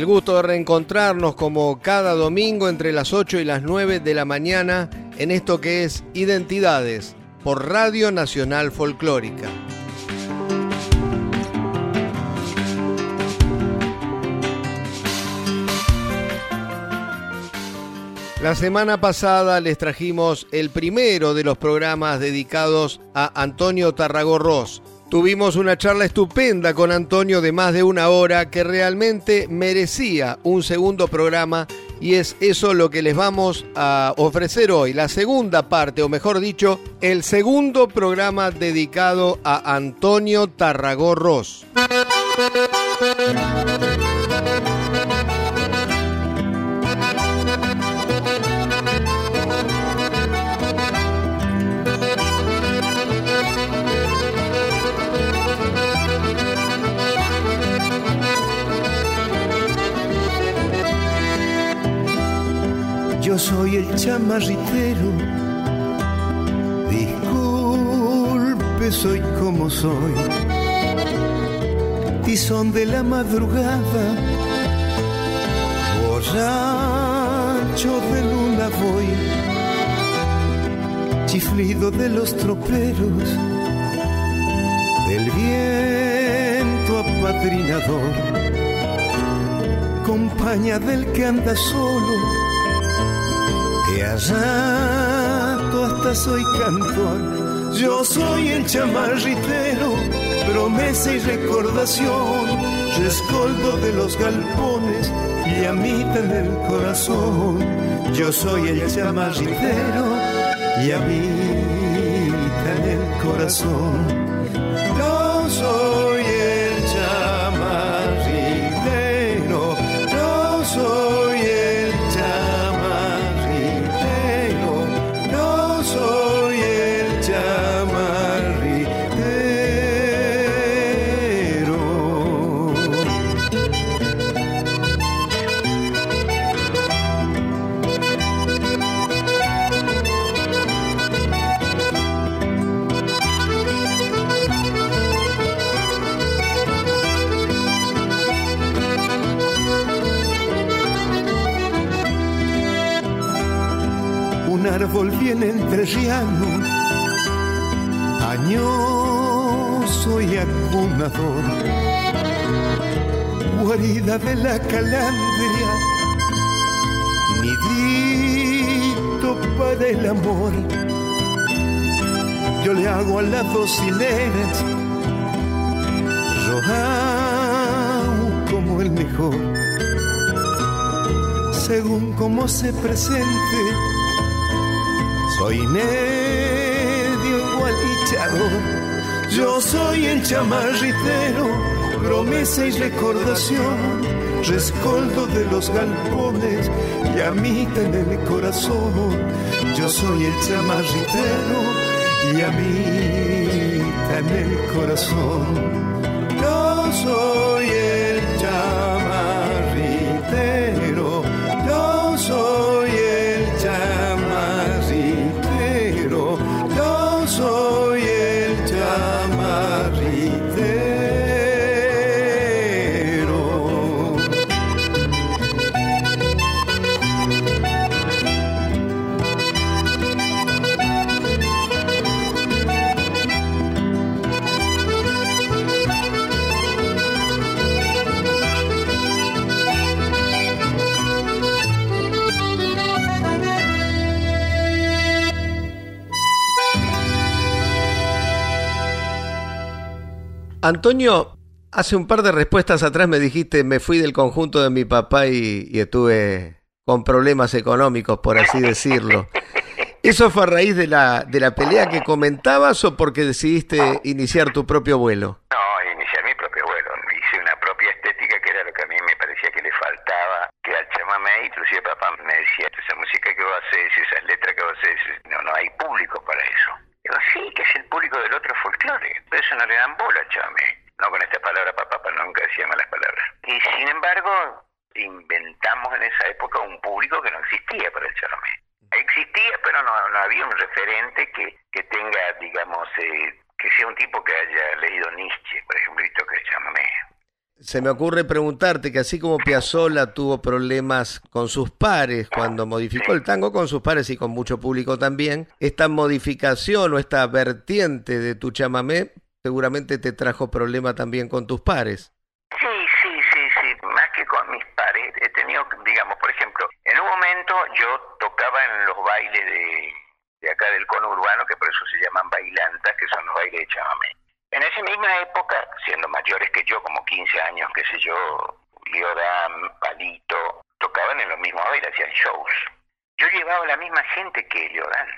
El gusto de reencontrarnos como cada domingo entre las 8 y las 9 de la mañana en esto que es Identidades por Radio Nacional Folclórica. La semana pasada les trajimos el primero de los programas dedicados a Antonio Tarragorros, Tuvimos una charla estupenda con Antonio de más de una hora que realmente merecía un segundo programa y es eso lo que les vamos a ofrecer hoy, la segunda parte, o mejor dicho, el segundo programa dedicado a Antonio Tarragorros. Soy el chamarritero. Disculpe, soy como soy. Tizón de la madrugada, borracho de luna voy. Chiflido de los troperos, del viento apadrinador. Compañía del que anda solo de allá hasta soy cantor. Yo soy el chamarritero, promesa y recordación, rescoldo de los galpones y amita en el corazón. Yo soy el chamarritero y amita en el corazón. Árbol bien entrerriano, añoso y acunador, guarida de la calandria, nidito para el amor. Yo le hago a las dos hileras, como el mejor, según como se presente soy medio igualichador. Yo soy el chamarritero, promesa y recordación, rescoldo de los galpones y amita en el corazón. Yo soy el chamarritero y amita en el corazón. Yo soy el chamarritero, Antonio, hace un par de respuestas atrás me dijiste, me fui del conjunto de mi papá y, y estuve con problemas económicos, por así decirlo. ¿Eso fue a raíz de la, de la pelea que comentabas o porque decidiste iniciar tu propio vuelo? No, iniciar mi propio vuelo. Hice una propia estética que era lo que a mí me parecía que le faltaba, que al chamamé, inclusive papá me decía, esa música que vos haces, esas letras que vos haces, no, no hay público para eso. Digo, sí, que es el público del otro folclore, pero eso no le dan bola chamamé. No con esta palabra, papá, papá nunca decía malas palabras. Y sin embargo, inventamos en esa época un público que no existía para el chamamé. Existía, pero no, no había un referente que, que tenga, digamos, eh, que sea un tipo que haya leído Nietzsche, por ejemplo, y toque chamamé. Se me ocurre preguntarte que así como Piazzolla tuvo problemas con sus pares cuando modificó el tango con sus pares y con mucho público también, esta modificación o esta vertiente de tu chamamé seguramente te trajo problema también con tus pares. Sí, sí, sí, sí, más que con mis pares. He tenido, digamos, por ejemplo, en un momento yo tocaba en los bailes de, de acá del cono urbano, que por eso se llaman bailantas, que son los bailes de chamamé. En esa misma época, siendo mayores que yo, como 15 años, qué sé yo, Liodam, Palito, tocaban en los mismos bailes, hacían shows. Yo llevaba la misma gente que Liodam.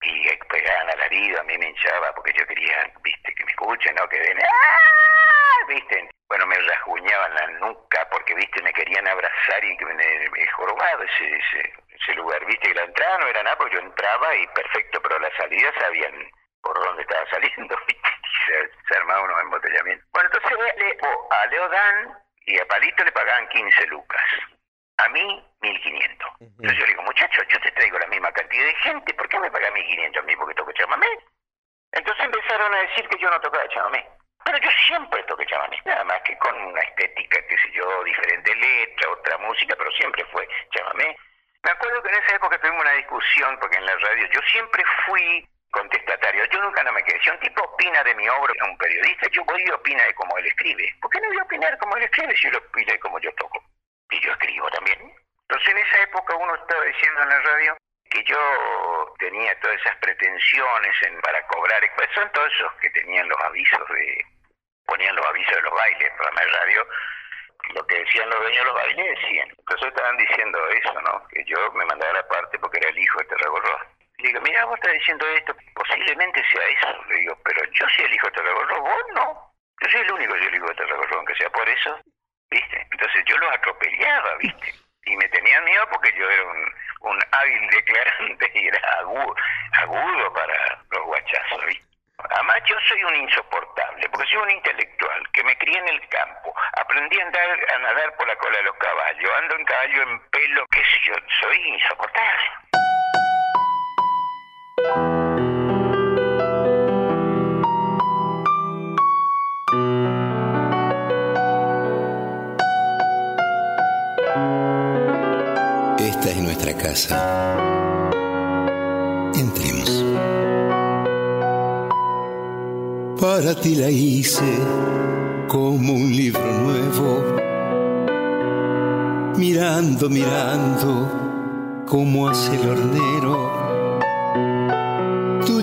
Y pegaban alarido, a mí me hinchaba porque yo quería, viste, que me escuchen, ¿no? Que ven, ¡ah! viste. Bueno, me rasguñaban la nuca porque, viste, me querían abrazar y me, me jorobaba ese, ese, ese lugar, viste, que la entrada no era nada porque yo entraba y perfecto, pero las salidas sabían por dónde estaba saliendo, ¿viste? Se, se armaba unos embotellamientos. Bueno, entonces le, o a Leodán y a Palito le pagaban 15 lucas. A mí, 1500. Entonces yo le digo, muchachos, yo te traigo la misma cantidad de gente, ¿por qué me pagan 1500 a mí porque toco chamamé? Entonces empezaron a decir que yo no tocaba chamamé. Pero yo siempre toqué chamamé, nada más que con una estética, qué sé yo, diferente letra, otra música, pero siempre fue chamamé. Me acuerdo que en esa época tuvimos una discusión, porque en la radio yo siempre fui contestatario. Yo nunca no me quedé. Si un tipo opina de mi obra, un periodista, yo voy y opina de cómo él escribe. ¿Por qué no voy a opinar como él escribe si él opina de cómo yo toco? Y yo escribo también. Entonces en esa época uno estaba diciendo en la radio que yo tenía todas esas pretensiones en, para cobrar. Pues son todos esos que tenían los avisos de... ponían los avisos de los bailes, programa de radio, lo que decían los dueños de los bailes decían. Entonces estaban diciendo eso, ¿no? Que yo me mandaba la parte porque era el hijo de Terragorro. Le digo, mira, vos estás diciendo esto, posiblemente sea eso. Le digo, pero yo soy el hijo de Terragorro, vos no. Yo soy el único que soy el hijo de Terragorro, aunque sea por eso, ¿viste? Entonces yo los atropellaba, ¿viste? Y me tenían miedo porque yo era un, un hábil declarante y era agudo, agudo para los guachazos, ¿viste? Además yo soy un insoportable, porque soy un intelectual, que me crié en el campo, aprendí a andar a nadar por la cola de los caballos, ando en caballo en pelo, qué sé yo, soy insoportable. Esta es nuestra casa. Entremos. Para ti la hice como un libro nuevo. Mirando, mirando, como hace el hornero.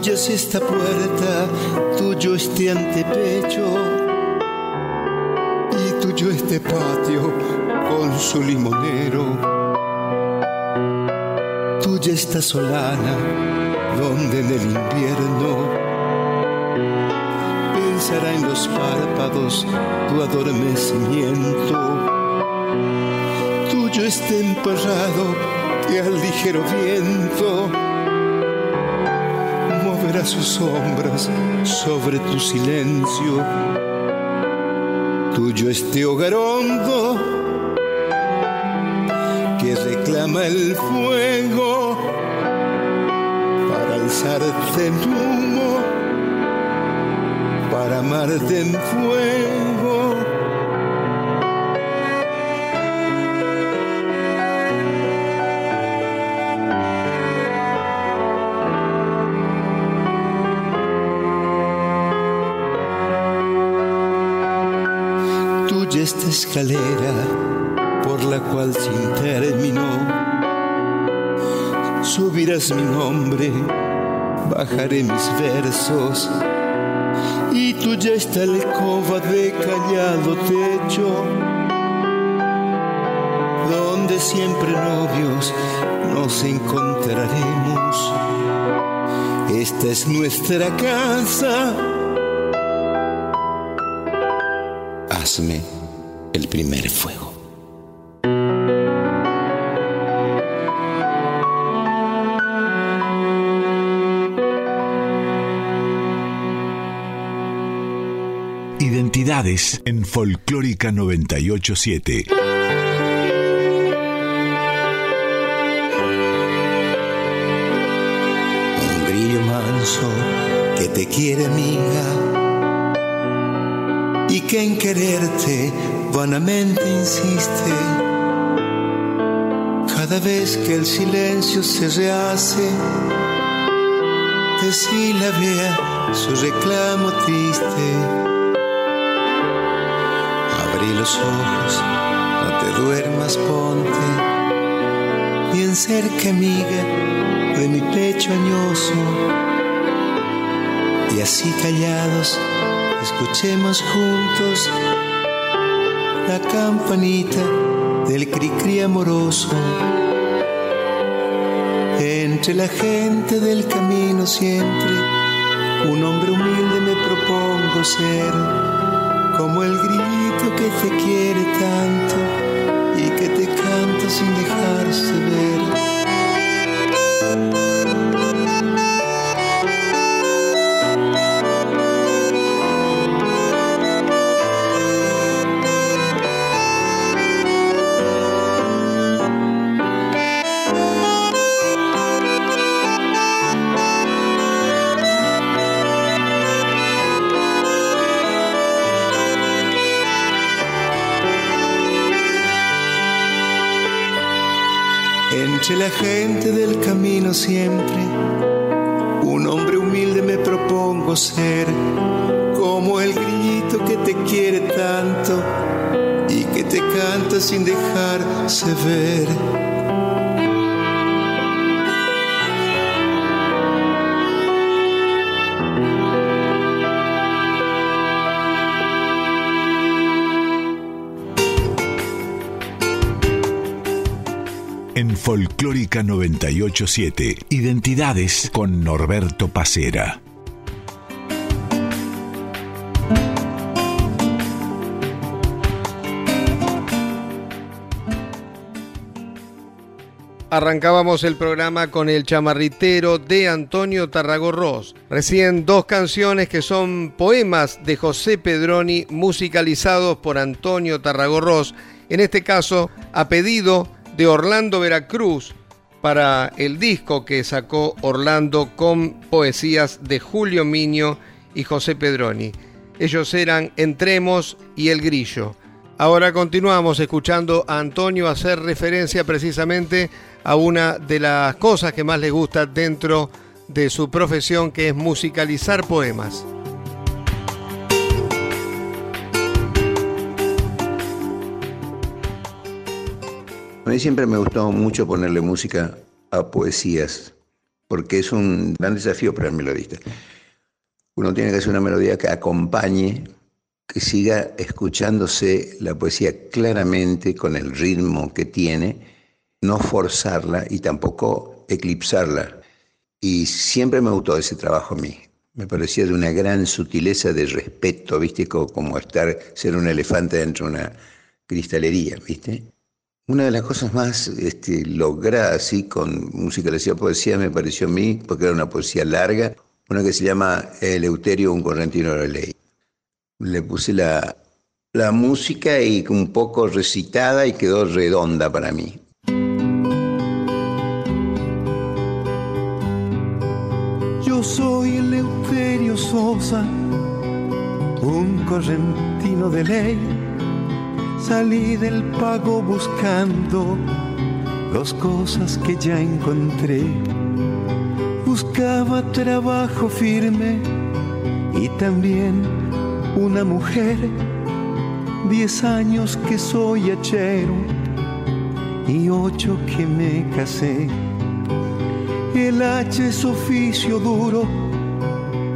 Tuya es esta puerta, tuyo este antepecho. Y tuyo este patio con su limonero tuya esta solana, donde en el invierno pensará en los párpados tu adormecimiento. Tuyo este emparrado que al ligero viento moverá sus sombras sobre tu silencio. Tuyo este hogar hondo que reclama el fuego para alzarte en humo, para amarte en fuego. Por la cual sin término subirás mi nombre, bajaré mis versos y tuya está la escoba de callado techo, donde siempre novios nos encontraremos. Esta es nuestra casa. Hazme el primer fuego. Identidades en Folclórica 987. Insiste. Cada vez que el silencio se rehace, vea su reclamo triste los ojos, no te duermas, ponte bien cerca, amiga, de mi pecho añoso. Y así callados, escuchemos juntos la campanita del cri-cri amoroso. Entre la gente del camino siempre, un hombre humilde me propongo ser, como el gris que te quiere tanto y que te canta sin dejarse ver. Como el grito que te quiere tanto y que te canta sin dejarse ver. Folclórica 987. Identidades con Norberto Pacera. Arrancábamos el programa con el chamarritero de Antonio Tarragorros. Recién dos canciones que son poemas de José Pedroni musicalizados por Antonio Tarragorros. En este caso, a pedido de Orlando Veracruz para el disco que sacó Orlando con poesías de Julio Miño y José Pedroni. Ellos eran Entremos y El Grillo. Ahora continuamos escuchando a Antonio hacer referencia precisamente a una de las cosas que más le gusta dentro de su profesión, que es musicalizar poemas. A mí siempre me gustó mucho ponerle música a poesías, porque es un gran desafío para el melodista. Uno tiene que hacer una melodía que acompañe, que siga escuchándose la poesía claramente con el ritmo que tiene, no forzarla y tampoco eclipsarla. Y siempre me gustó ese trabajo a mí. Me parecía de una gran sutileza de respeto, ¿viste? Como, estar, ser un elefante dentro de una cristalería, ¿viste? Una de las cosas más este, logradas así con musicalización poesía me pareció a mí, porque era una poesía larga, una que se llama Eleuterio, un correntino de la ley. Le puse la, la música y un poco recitada y quedó redonda para mí. Yo soy Eleuterio Sosa, un correntino de ley Salí del pago buscando dos cosas que ya encontré. Buscaba trabajo firme y también una mujer. Diez años que soy hachero y ocho que me casé. El H es oficio duro,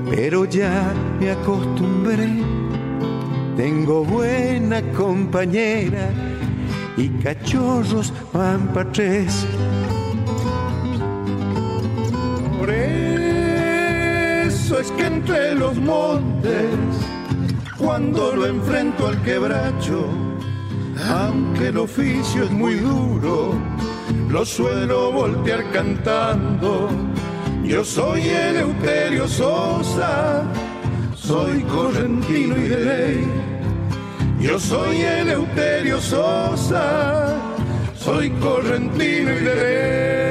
pero ya me acostumbré. Tengo buena compañera y cachorros van para tres. Por eso es que entre los montes, cuando lo enfrento al quebracho, aunque el oficio es muy duro, lo suelo voltear cantando. Yo soy Eleuterio Sosa, soy correntino y de ley. Yo soy Eleuterio Sosa, soy correntino y de ley.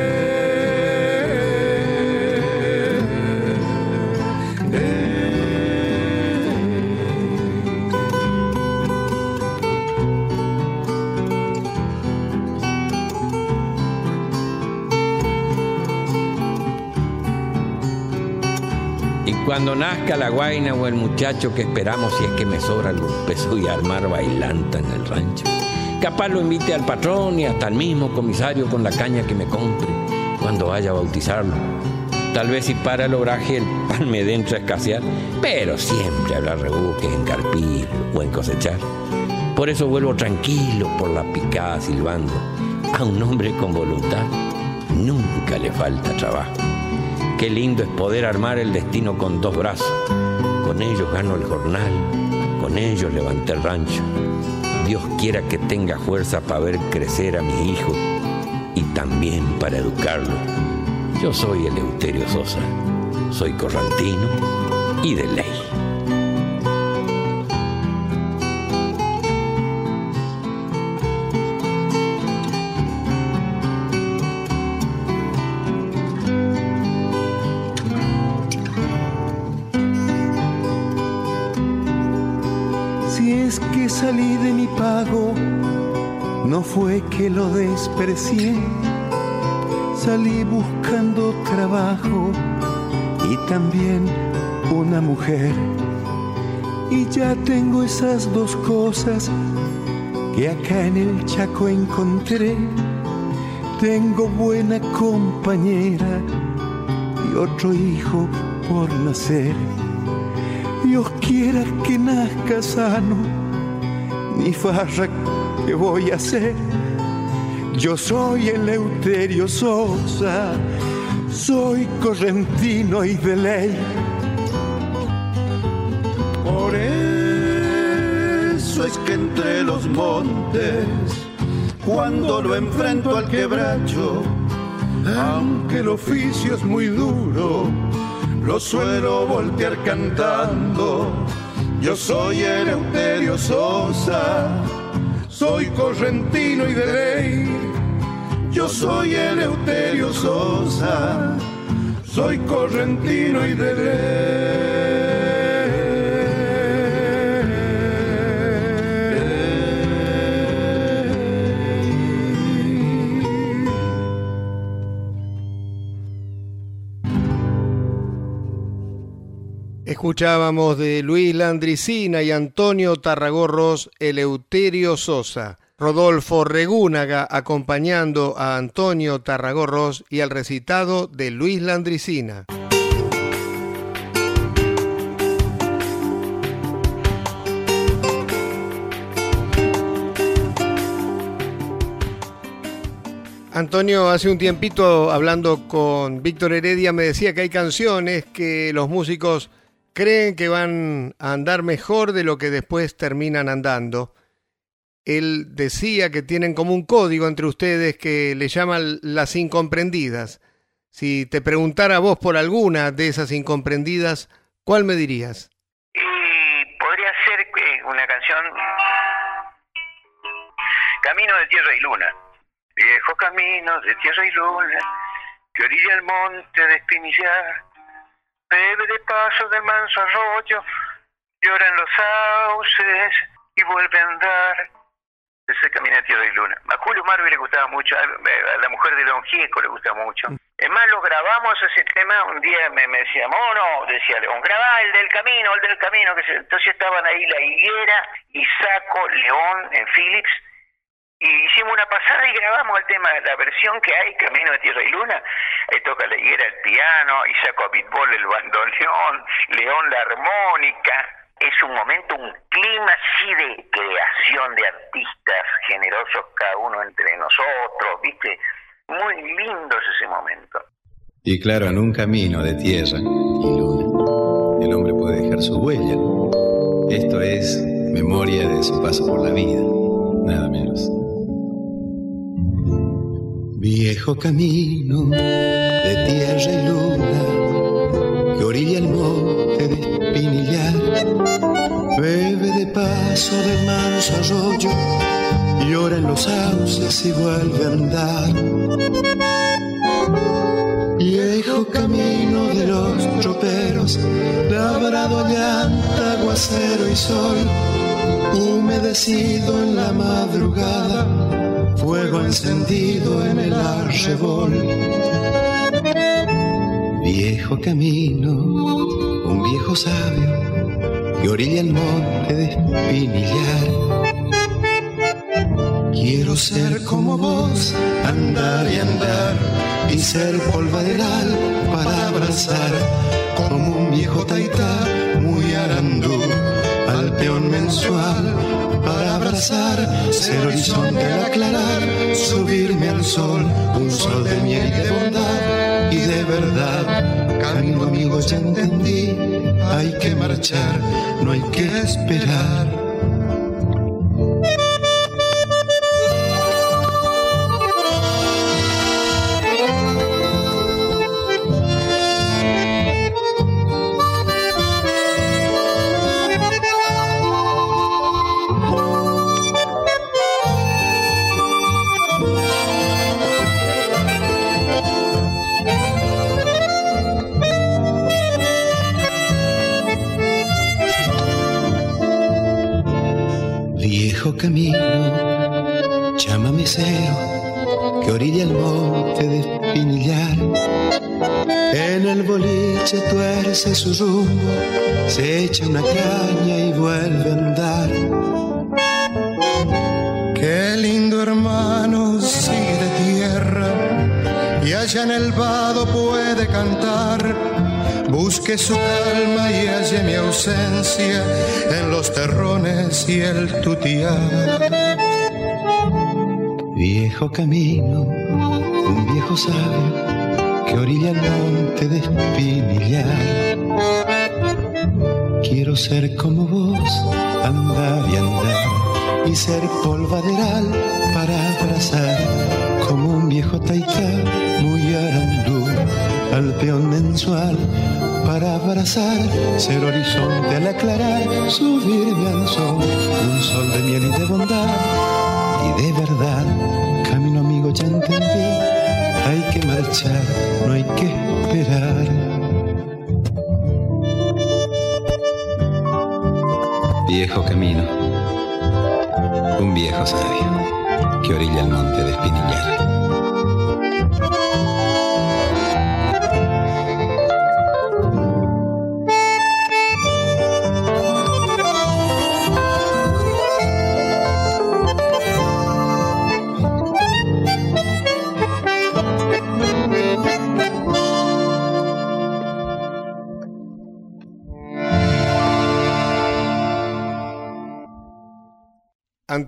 Cuando nazca la guaina o el muchacho que esperamos si es que me sobra algún peso y armar bailanta en el rancho. Capaz lo invite al patrón y hasta al mismo comisario con la caña que me compre cuando vaya a bautizarlo. Tal vez si para el obraje el pan me dentro a escasear, pero siempre habrá rebuques en carpir o en cosechar. Por eso vuelvo tranquilo por la picada silbando. A un hombre con voluntad nunca le falta trabajo. Qué lindo es poder armar el destino con dos brazos. Con ellos gano el jornal, con ellos levanté el rancho. Dios quiera que tenga fuerza para ver crecer a mi hijo y también para educarlo. Yo soy Eleuterio Sosa, soy corrantino y de ley. Salí de mi pago, no fue que lo desprecié. Salí buscando trabajo y también una mujer. Y ya tengo esas dos cosas que acá en el Chaco encontré. Tengo buena compañera y otro hijo por nacer. Dios quiera que nazca sano ni farra que voy a hacer. Yo soy el Eleuterio Sosa, soy correntino y de ley. Por eso es que entre los montes, cuando lo enfrento al quebracho, aunque el oficio es muy duro, lo suelo voltear cantando yo soy Eleuterio Sosa, soy correntino y de ley. Yo soy Eleuterio Sosa, soy correntino y de ley. Escuchábamos de Luis Landricina y Antonio Tarragorros Eleuterio Sosa. Rodolfo Regúnaga acompañando a Antonio Tarragorros y al recitado de Luis Landricina. Antonio, hace un tiempito hablando con Víctor Heredia me decía que hay canciones que los músicos creen que van a andar mejor de lo que después terminan andando. Él decía que tienen como un código entre ustedes que le llaman las incomprendidas. Si te preguntara vos por alguna de esas incomprendidas, ¿cuál me dirías? Y podría ser eh, una canción Camino de Tierra y Luna. Viejo camino de tierra y luna, que orilla el monte de espinillar, bebe de paso del manso arroyo, lloran los sauces y vuelve a andar. Ese camino de tierra y luna. A Julio Marvi le gustaba mucho, a la mujer de Don Gieco le gusta mucho. Es más, lo grabamos ese tema, un día me, me decía, mono, decía León, grabá el del camino, el del camino, que se... entonces estaban ahí la higuera y Saco, León en Philips, Y hicimos una pasada y grabamos el tema, la versión que hay, Camino de Tierra y Luna. Ahí toca la higuera el piano, Isaac Abitbol el bandoneón, León la armónica. Es un momento, un clima así de creación de artistas generosos, cada uno entre nosotros, ¿viste? Muy lindo es ese momento. Y claro, en un camino de tierra y luna, el hombre puede dejar su huella. Esto es memoria de su paso por la vida, nada menos. Viejo camino de tierra y luna que orilla el monte de espinillar, bebe de paso de manso arroyo, llora en los sauces y vuelve a andar. Viejo camino de los troperos, labrado llanta, aguacero y sol, humedecido en la madrugada fuego encendido en el arrebol. Viejo camino, un viejo sabio que orilla el monte de espinillar. Quiero ser como vos, andar y andar, y ser polvaderal para abrazar, como un viejo taitá muy arandú, al peón mensual para abrazar, ser horizonte al aclarar, subirme al sol, un sol de miel y de bondad y de verdad. Camino amigo ya entendí, hay que marchar, no hay que esperar. Su rumbo, se echa una caña y vuelve a andar. Qué lindo hermano sigue de tierra y allá en el vado puede cantar. Busque su calma y halle mi ausencia en los terrones y el tutiar. Viejo camino, un viejo sabio que orilla el monte de espinillar. Quiero ser como vos, andar y andar y ser polvaderal para abrazar como un viejo taitá muy arandú al peón mensual para abrazar, ser horizonte al aclarar, subirme al sol, un sol de miel y de bondad y de verdad, camino amigo ya entendí, hay que marchar, no hay que esperar. Viejo camino, un viejo sabio que orilla el monte de Espinillar.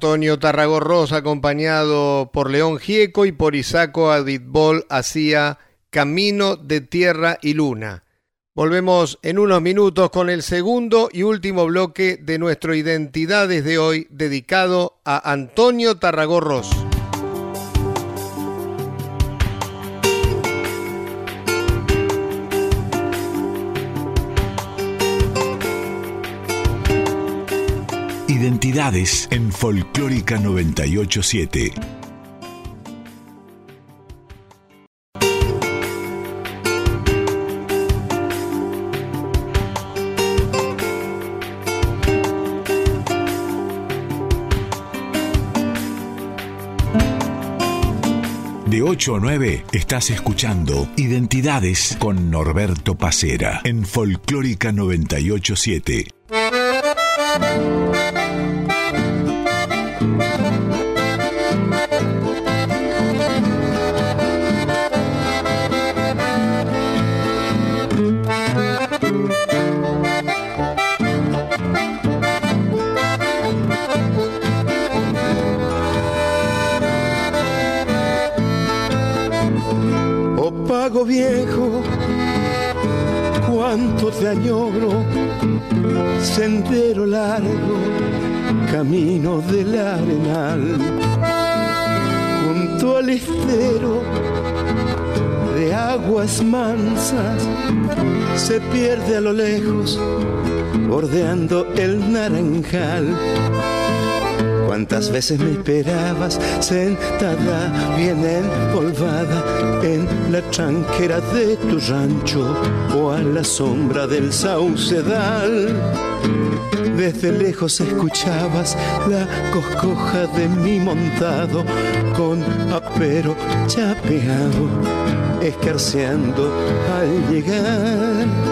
Antonio Tarragorros, acompañado por León Gieco y por Isaco Aditbol, hacía Camino de Tierra y Luna. Volvemos en unos minutos con el segundo y último bloque de nuestro Identidades de hoy, dedicado a Antonio Tarragorros. Identidades en Folclórica 987. De 8 a 9 estás escuchando Identidades con Norberto Pacera en Folclórica 987. Bordeando el naranjal Cuántas veces me esperabas sentada, bien empolvada en la tranquera de tu rancho o a la sombra del saucedal. Desde lejos escuchabas la coscoja de mi montado con apero chapeado, escarceando al llegar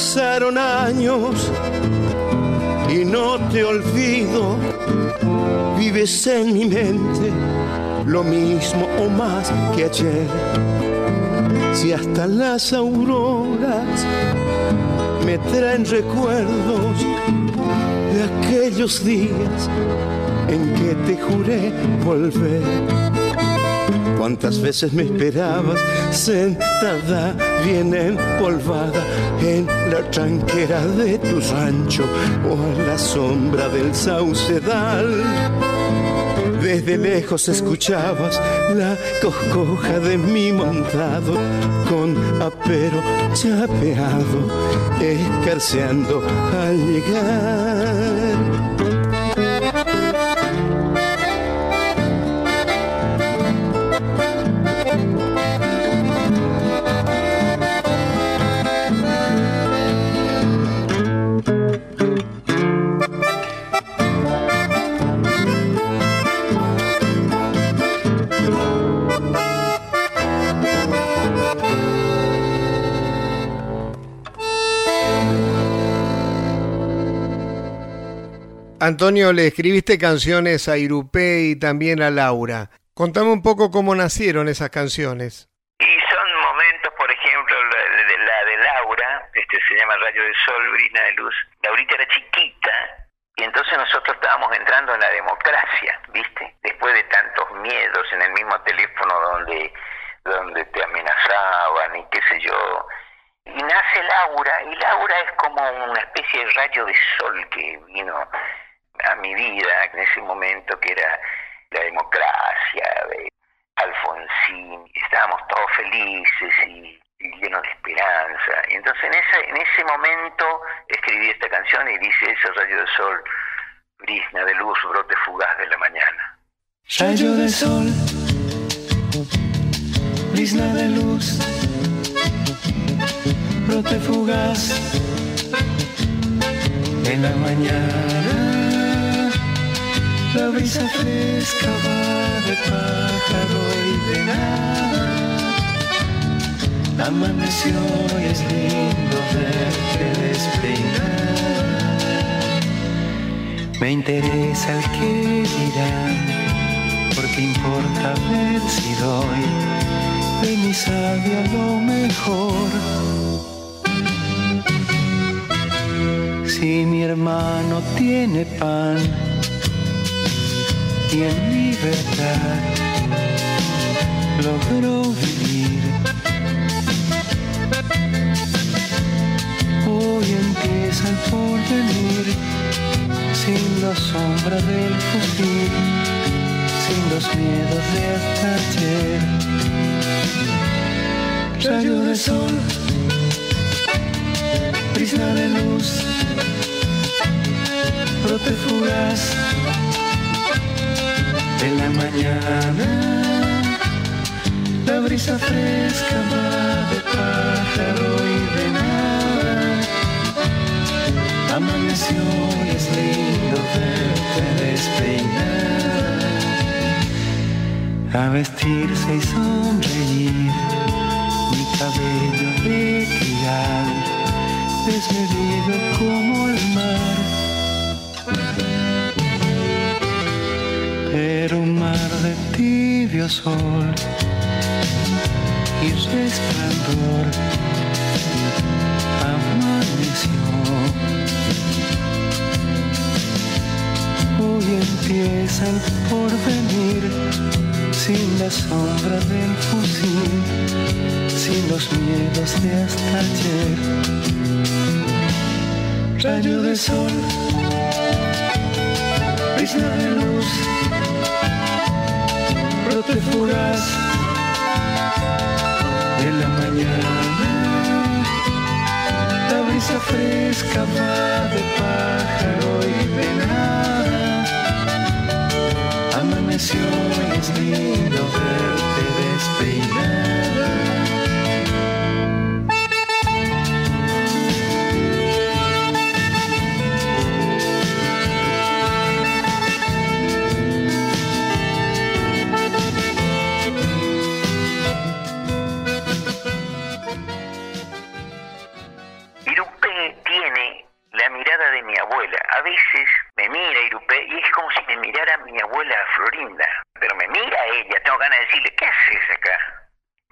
Pasaron años y no te olvido, vives en mi mente lo mismo o más que ayer. Si hasta las auroras me traen recuerdos de aquellos días en que te juré volver. Cuántas veces me esperabas sentada, bien empolvada en la tranquera de tu rancho o a la sombra del saucedal. Desde lejos escuchabas la coscoja de mi montado con apero chapeado, escarceando al llegar. Antonio, le escribiste canciones a Irupé y también a Laura. Contame un poco cómo nacieron esas canciones. Y son momentos, por ejemplo, la de, la de Laura, este se llama Rayo de Sol, Brina de Luz. Laurita era chiquita y entonces nosotros estábamos entrando en la democracia, ¿viste? Después de tantos miedos en el mismo teléfono donde, donde te amenazaban y qué sé yo. Y nace Laura, y Laura es como una especie de rayo de sol que vino a mi vida en ese momento que era la democracia, de Alfonsín, estábamos todos felices y, llenos de esperanza. Y entonces en ese, en ese momento escribí esta canción y dice ese rayo de sol, brisna de luz, brote fugaz de la mañana. Rayo de sol, brisna de luz, brote fugaz de la mañana. La brisa fresca va de pájaro y de nada. Amaneció y es lindo verte despeinada. Me interesa el que dirán, porque importa ver si doy de mi sabia lo mejor. Si mi hermano tiene pan, y en libertad. Logró vivir. Hoy empieza el porvenir. Sin la sombra del fusil, sin los miedos del taller. Rayo de sol, brisa de luz, brote fugaz en la mañana. La brisa fresca va de pájaro y de nada. Amaneció y es lindo verte despeinar. A vestirse y sonreír, mi cabello de criar, desmedido como Un mar de tibio sol y resplandor amaneció. Hoy empieza el porvenir sin la sombra del fusil, sin los miedos de hasta ayer. Rayo de sol, brisa de luz, brote fugaz de la mañana. La brisa fresca va de pájaro y de nada. Amaneció y es lindo verte despeinada. Decirle, ¿qué haces acá?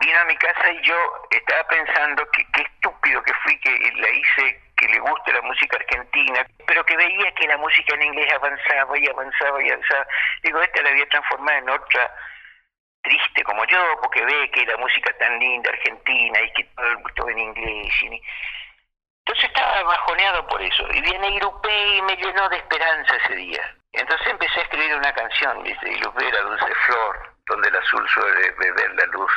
Vino a mi casa y yo estaba pensando que qué estúpido que fui que la hice que le guste la música argentina, pero que veía que la música en inglés avanzaba y avanzaba y avanzaba. Digo, esta la había transformado en otra triste como yo, porque ve que la música tan linda argentina y que todo, en inglés. Entonces estaba bajoneado por eso. Y viene Irupé y me llenó de esperanza ese día. Entonces empecé a escribir una canción, ¿viste? Irupé, la dulce flor, donde el azul suele beber la luz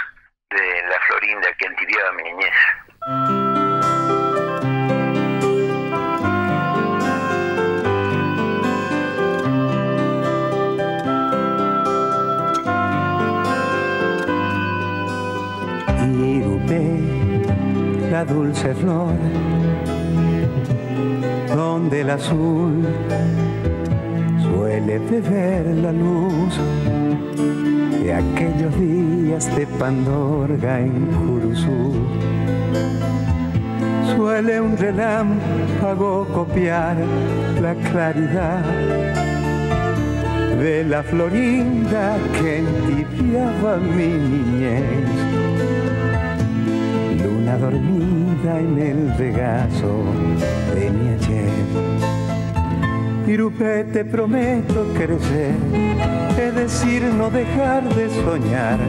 de la florinda que entibiaba mi niñez. Irupé, la dulce flor, donde el azul suele beber la luz de aquellos días de Pandorga en Curuzú. Suele un relámpago copiar la claridad de la florinda que entibiaba mi niñez luna dormida en el regazo de mi ayer. Irupé, te prometo crecer, es decir, no dejar de soñar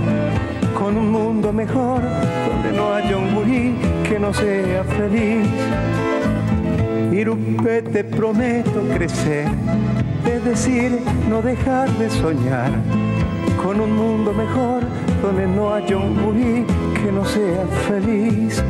con un mundo mejor donde no haya un gurí que no sea feliz. Irupé, te prometo crecer, es decir, no dejar de soñar con un mundo mejor donde no haya un gurí que no sea feliz.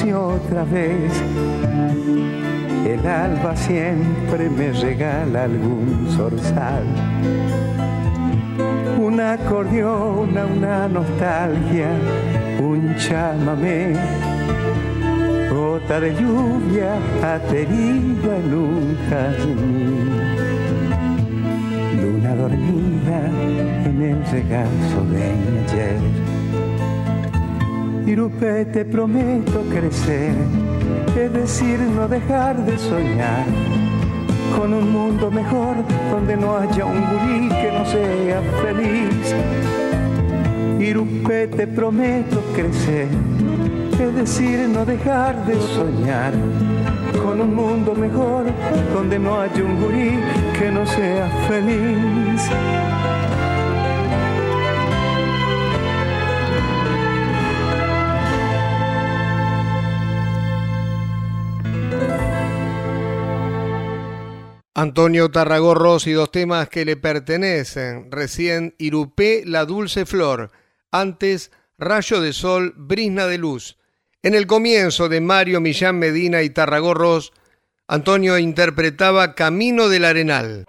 Amaneció otra vez. El alba siempre me regala algún zorzal un acordeón, una nostalgia, un chamamé, gota de lluvia aterida en un jazmín, luna dormida en el regazo de ayer. Irupé, te prometo crecer, es decir, no dejar de soñar con un mundo mejor donde no haya un gurí que no sea feliz. Irupé, te prometo crecer, es decir, no dejar de soñar con un mundo mejor donde no haya un gurí que no sea feliz. Antonio Tarragorros y dos temas que le pertenecen. Recién Irupé, La Dulce Flor. Antes, Rayo de Sol, Brisna de Luz. En el comienzo de Mario Millán Medina y Tarragorros, Antonio interpretaba Camino del Arenal.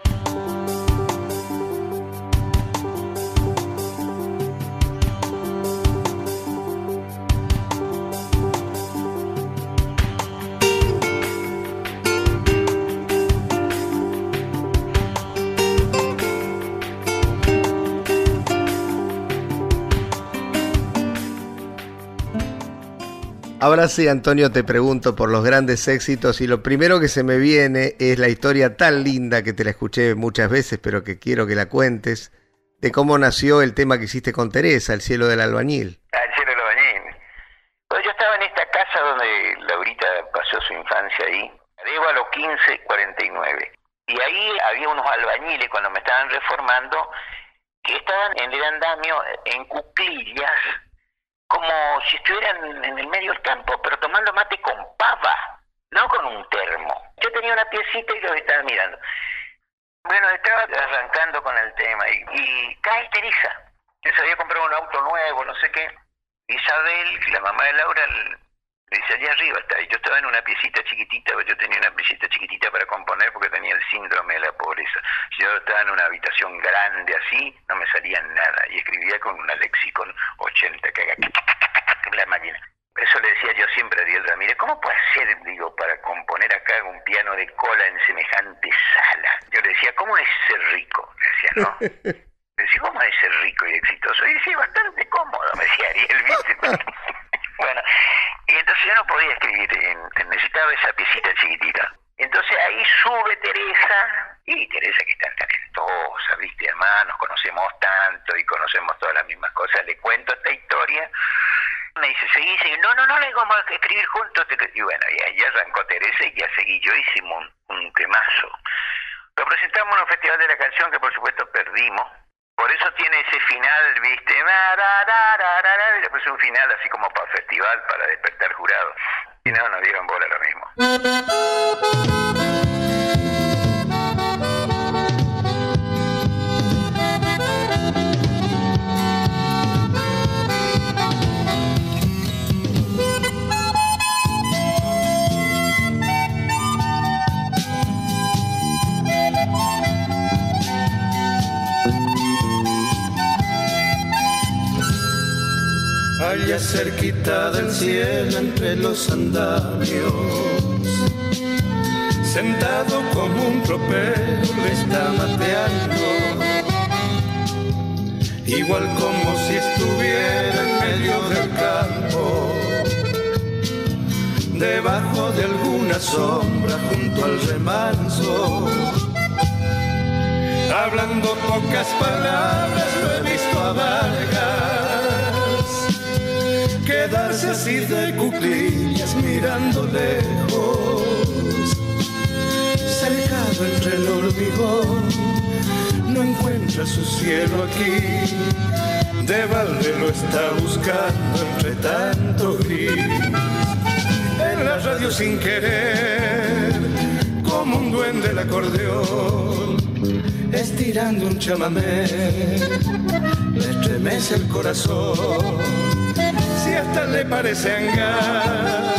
Ahora sí, Antonio, te pregunto por los grandes éxitos y lo primero que se me viene es la historia tan linda que te la escuché muchas veces, pero que quiero que la cuentes, de cómo nació el tema que hiciste con Teresa, El cielo del albañil. Ah, el cielo del albañil. Pues yo estaba en esta casa donde Laurita pasó su infancia ahí, a los 1549. Y ahí había unos albañiles cuando me estaban reformando que estaban en el andamio en cuclillas como si estuvieran en el medio del campo, pero tomando mate con pava, no con un termo. Yo tenía una piecita y los estaba mirando. Bueno, estaba arrancando con el tema y, y cae Teresa, que se había comprado un auto nuevo, no sé qué. Isabel, la mamá de Laura, dice, allá arriba está. Y yo estaba en una piecita chiquitita, yo tenía una piecita chiquitita para componer porque tenía el síndrome de la pobreza. Yo estaba en una habitación grande así, no me salía nada. Y escribía con una lexicon 80 que haga la máquina. Eso le decía yo siempre a Dios Ramírez, ¿cómo puede ser, digo, para componer acá un piano de cola en semejante sala? Yo le decía, ¿cómo es ser rico? Le decía, no. Le decía, ¿cómo es ser rico y exitoso? Y decía, bastante cómodo, me decía Ariel, ¿viste? Bueno, y entonces yo no podía escribir, necesitaba esa piecita chiquitita. Entonces ahí sube Teresa, y Teresa que es tan talentosa, viste, además nos conocemos tanto y conocemos todas las mismas cosas, le cuento esta historia, me dice, seguí, seguí, no, no, no, le vamos a escribir juntos, y bueno, y ahí arrancó Teresa y ya seguí yo, hicimos un, un temazo. Lo presentamos en un festival de la canción que por supuesto perdimos, por eso tiene ese final, ¿viste? Y un final así como para festival, para despertar jurado. Y no, nos dieron bola lo mismo. Allá cerquita del cielo entre los andamios. Sentado como un tropero le está mateando, igual como si estuviera en medio del campo, debajo de alguna sombra junto al remanso. Hablando pocas palabras lo he visto a quedarse así de cuclillas mirando lejos, cercado entre el hormigón, no encuentra su cielo aquí, de balde lo está buscando entre tanto gris, en la radio sin querer, como un duende el acordeón, estirando un chamamé, le estremece el corazón le parece engañar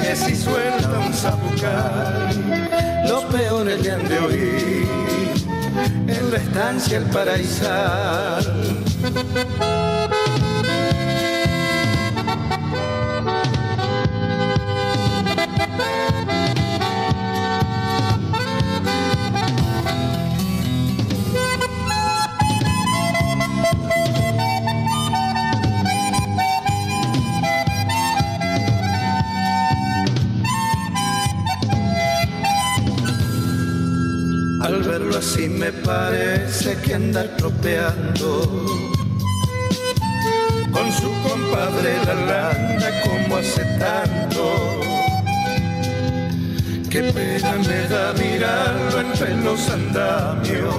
que si suelta un zapucar, los peores le han de oír en la estancia el paraísal. Me parece que anda tropeando con su compadre la landa como hace tanto. Qué pena me da mirarlo entre los andamios,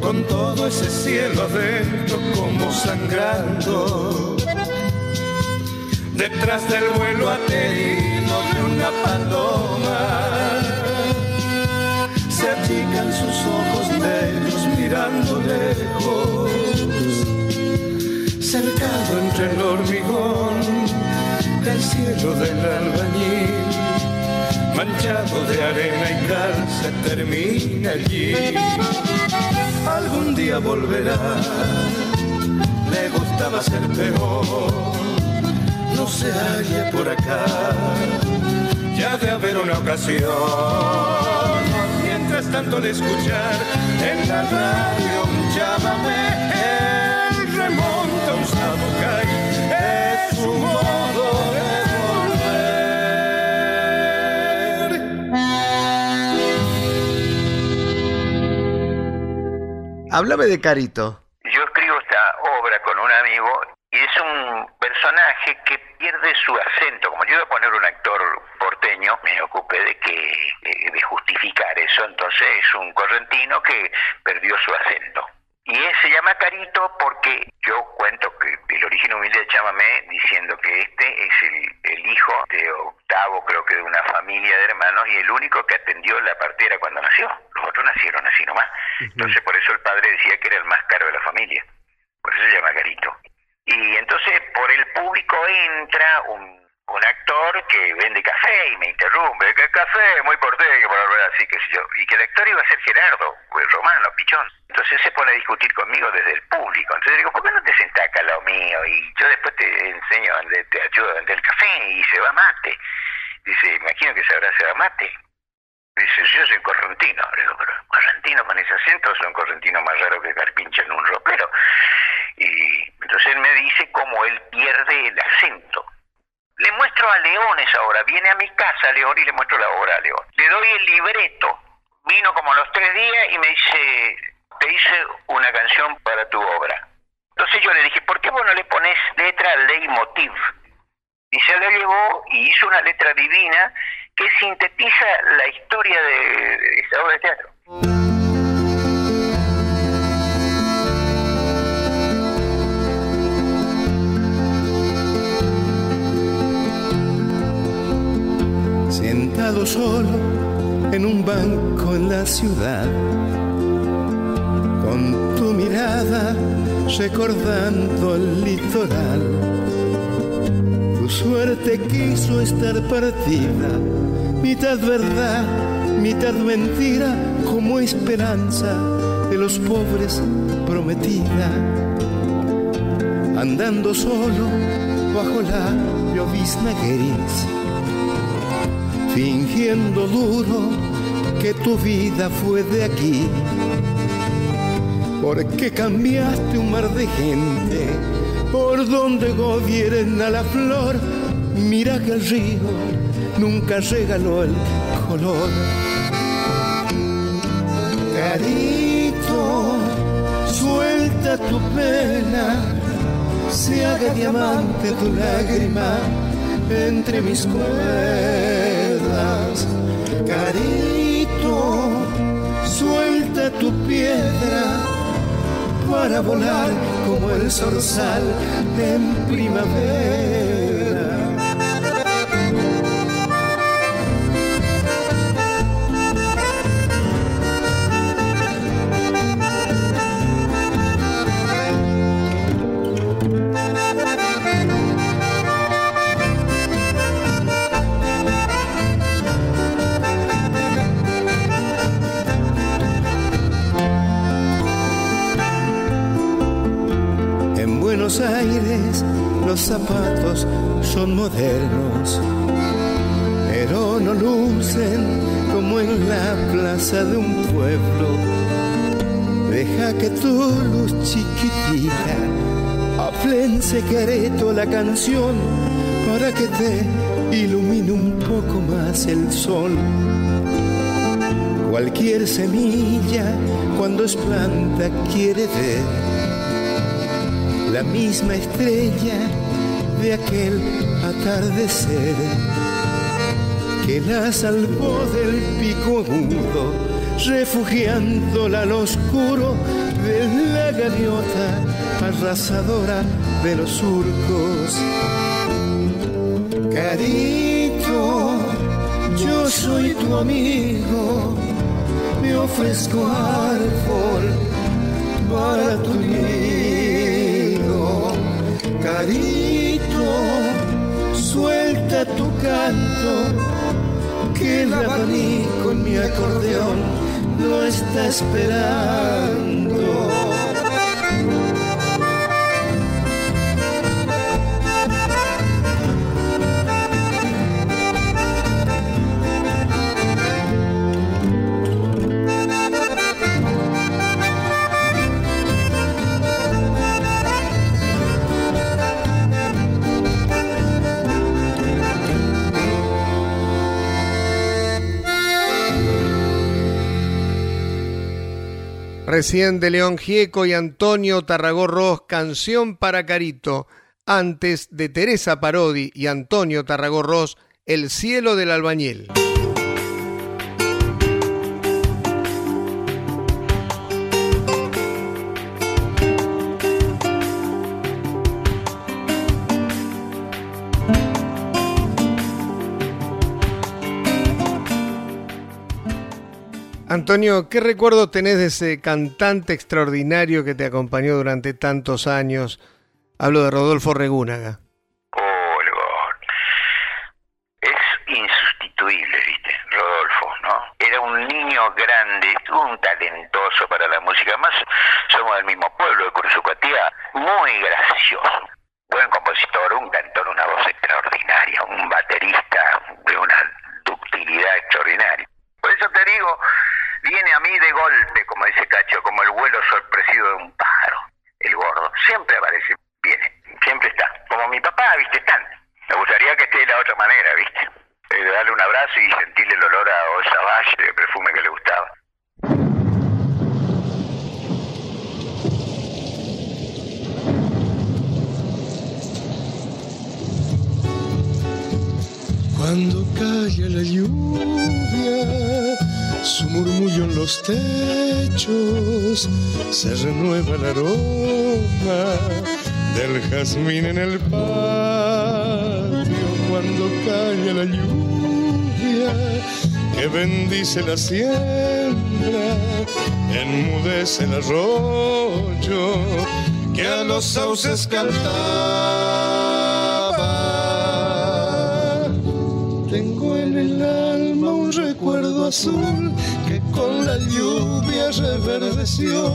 con todo ese cielo adentro como sangrando. Detrás del vuelo aterido de una paloma se achican sus ojos negros mirando lejos, cercado entre el hormigón del cielo del albañil, manchado de arena y cal, se termina allí. Algún día volverá, le gustaba ser peor, no se halla por acá, ya de haber una ocasión gastando al escuchar en la radio un llámame. Él remonta un sabucay, es su modo de volver. Háblame de Carito. Yo escribo esta obra con un amigo y es un personaje que pierde su acento porque yo cuento que el origen humilde de Chamamé diciendo que este es el, el, hijo de octavo, creo que de una familia de hermanos y el único que atendió la partera cuando nació. Los otros nacieron así nomás. Entonces por eso el padre decía que era el más caro de la familia. Por eso se llama Carito. Y entonces por el público entra un un actor que vende café y me interrumpe, ¿qué café? Muy porteño, por hablar así, que yo. Y que el actor iba a ser Gerardo, el romano, pichón. Entonces se pone a discutir conmigo desde el público. Entonces digo, ¿por qué no te sentás acá lo mío? Y yo después te enseño, te ayudo a vender el café y se va mate. Dice, imagino que sabrá se va mate. Dice, yo soy correntino. Le digo, pero correntino con ese acento es un correntino más raro que carpincha en un ropero. Y entonces él me dice cómo él pierde el acento le muestro a Leones ahora, viene a mi casa León y le muestro la obra a León. Le doy el libreto, vino como los tres días y me dice, te hice una canción para tu obra. Entonces yo le dije, ¿por qué vos no le pones letra leitmotiv? Y se la llevó y hizo una letra divina que sintetiza la historia de, esta obra de teatro. Sentado solo en un banco en la ciudad, con tu mirada recordando el litoral. Tu suerte quiso estar partida, mitad verdad, mitad mentira, como esperanza de los pobres prometida. Andando solo bajo la llovizna gris fingiendo duro que tu vida fue de aquí. Porque cambiaste un mar de gente por donde gobierna la flor. Mira que el río nunca regaló el color. Carito, suelta tu pena, se haga diamante tu lágrima entre mis cuerdas. Carito, suelta tu piedra para volar como el zorzal en primavera. Los zapatos son modernos, pero no lucen como en la plaza de un pueblo. Deja que tu luz chiquitita hable en secreto la canción para que te ilumine un poco más el sol. Cualquier semilla cuando es planta quiere ver la misma estrella de aquel atardecer que la salvó del pico agudo, refugiándola al oscuro de la gaviota arrasadora de los surcos. Carito, yo soy tu amigo, me ofrezco árbol para tu Carito, suelta tu canto, que el abanico en mi acordeón lo está esperando. Recién de León Gieco y Antonio Tarragó Canción para Carito. Antes de Teresa Parodi y Antonio Tarragó El cielo del albañil. Antonio, ¿qué recuerdo tenés de ese cantante extraordinario que te acompañó durante tantos años? Hablo de Rodolfo Regúnaga. Oh, es insustituible, ¿viste? Rodolfo, ¿no? Era un niño grande, un talentoso para la música. Además, somos del mismo pueblo, de Cursucatía, muy gracioso. Buen compositor, un cantor, una voz extraordinaria, los techos, se renueva el aroma del jazmín en el patio cuando cae la lluvia que bendice la siembra, enmudece el arroyo que a los sauces cantaba. Que con la lluvia reverdeció.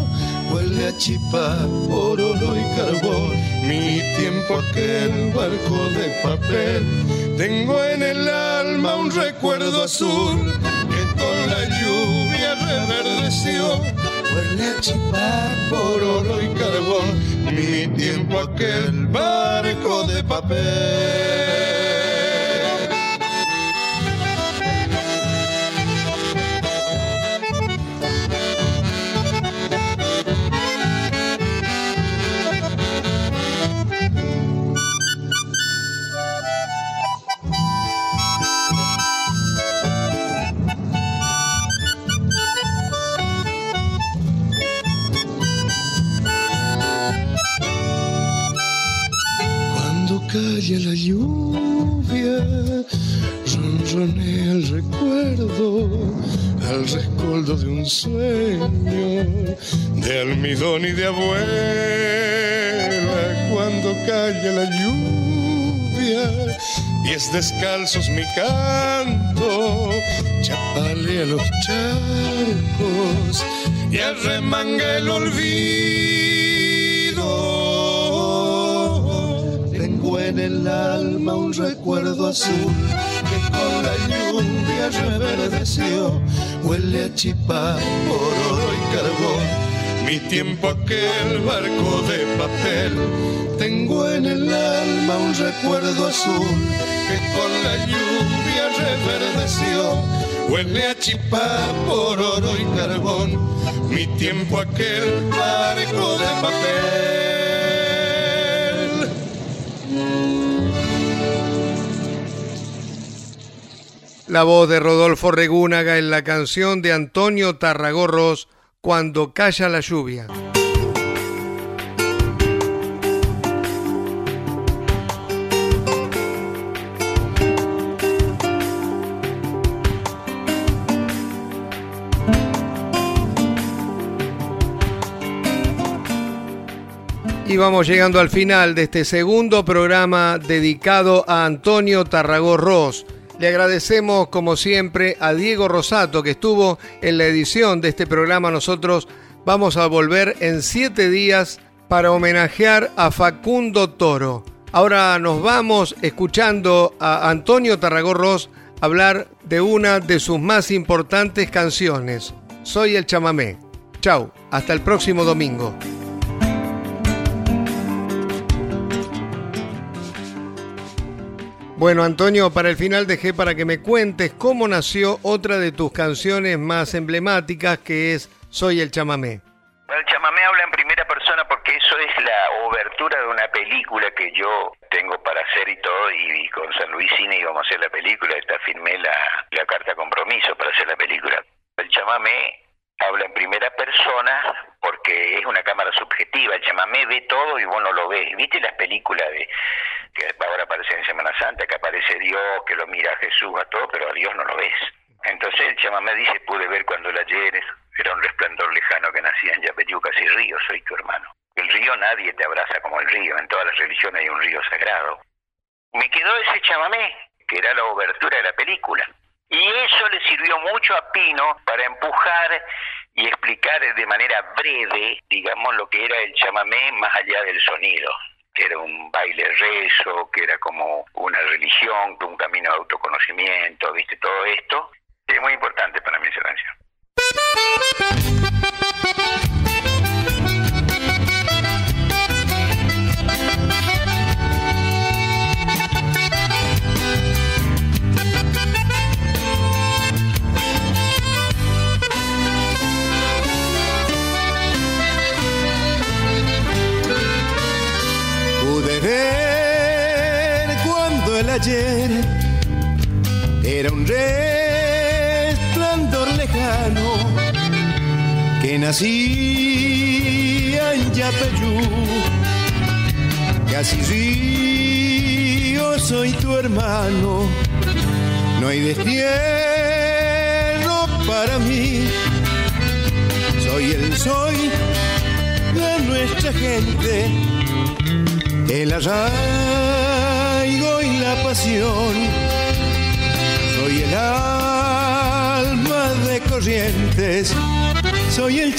Huele a chipa, oro y carbón. Mi tiempo aquel barco de papel. Tengo en el alma un recuerdo azul que con la lluvia reverdeció. Huele a chipa, por oro y carbón. Mi tiempo aquel barco de papel. Rescoldo de almidón y de abuela. Cuando calla la lluvia, pies descalzos mi canto, chapale a los charcos y arremanga el olvido en el alma un recuerdo azul que con la lluvia reverdeció. Huele a chipá, por oro y carbón. Mi tiempo aquel barco de papel. Tengo en el alma un recuerdo azul que con la lluvia reverdeció. Huele a chipá, por oro y carbón. Mi tiempo aquel barco de papel. La voz de Rodolfo Regúnaga en la canción de Antonio Tarragorros, Cuando calla la lluvia. Y vamos llegando al final de este segundo programa dedicado a Antonio Tarragorros le agradecemos, como siempre, a Diego Rosato, que estuvo en la edición de este programa. Nosotros vamos a volver en siete días para homenajear a Facundo Toro. Ahora nos vamos escuchando a Antonio Tarragorros hablar de una de sus más importantes canciones. Soy el chamamé. Chau, hasta el próximo domingo. Bueno, Antonio, para el final dejé para que me cuentes cómo nació otra de tus canciones más emblemáticas, que es Soy el chamamé. El chamamé habla en primera persona porque eso es la obertura de una película que yo tengo para hacer y todo, y, con San Luis Cine íbamos a hacer la película, esta firmé la, carta compromiso para hacer la película. El chamamé habla en primera persona porque es una cámara subjetiva, el chamamé ve todo y vos no lo ves. ¿Viste las películas de que ahora aparecen en Semana Santa, que aparece Dios, que lo mira a Jesús, a todo, pero a Dios no lo ves? Entonces el chamamé dice, pude ver cuando el ayer era un resplandor lejano que nacía en Yapeyucas y río, soy tu hermano. El río nadie te abraza como el río, en todas las religiones hay un río sagrado. Me quedó ese chamamé, que era la obertura de la película. Y eso le sirvió mucho a Pino para empujar y explicar de manera breve, digamos, lo que era el chamamé más allá del sonido que era un baile rezo, que era como una religión, un camino de autoconocimiento, viste, todo esto, es muy importante para mí esa canción.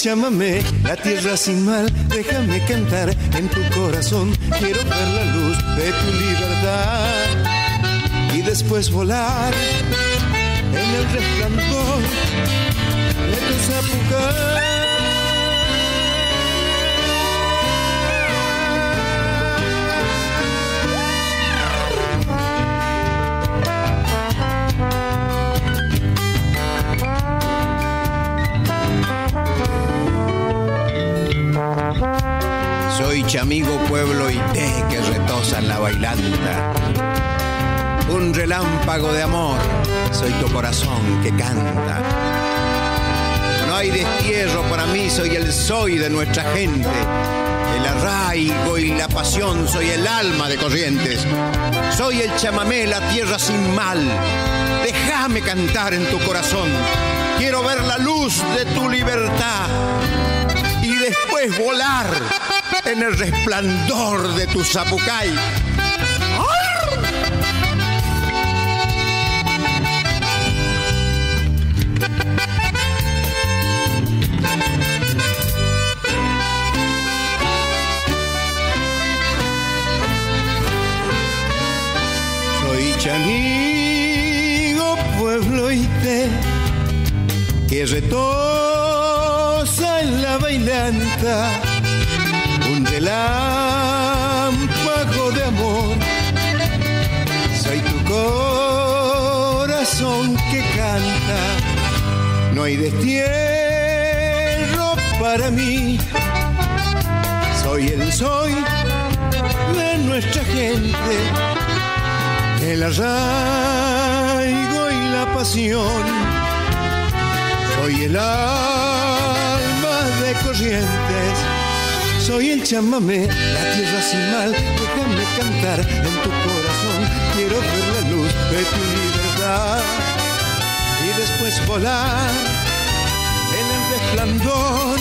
Chamamé, la tierra sin mal. Déjame cantar en tu corazón, quiero ver la luz de tu libertad y después volar en el resplandor de tu zapucar. Soy chamigo pueblo y té que retosa en la bailanta. Un relámpago de amor, soy tu corazón que canta. No hay destierro para mí, soy el soy de nuestra gente. El arraigo y la pasión, soy el alma de corrientes. Soy el chamamé, la tierra sin mal. Déjame cantar en tu corazón. Quiero ver la luz de tu libertad después volar en el resplandor de tu zapucay. Soy pueblo y té, que un relámpago de amor. Soy tu corazón que canta, no hay destierro para mí. Soy el soy de nuestra gente el arraigo y la pasión. Soy el corrientes, soy el chamamé, la tierra sin mal. Déjame cantar en tu corazón, quiero ver la luz de tu libertad y después volar en el resplandor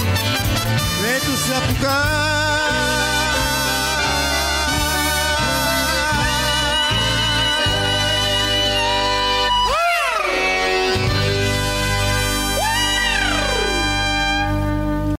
de tu zapucay.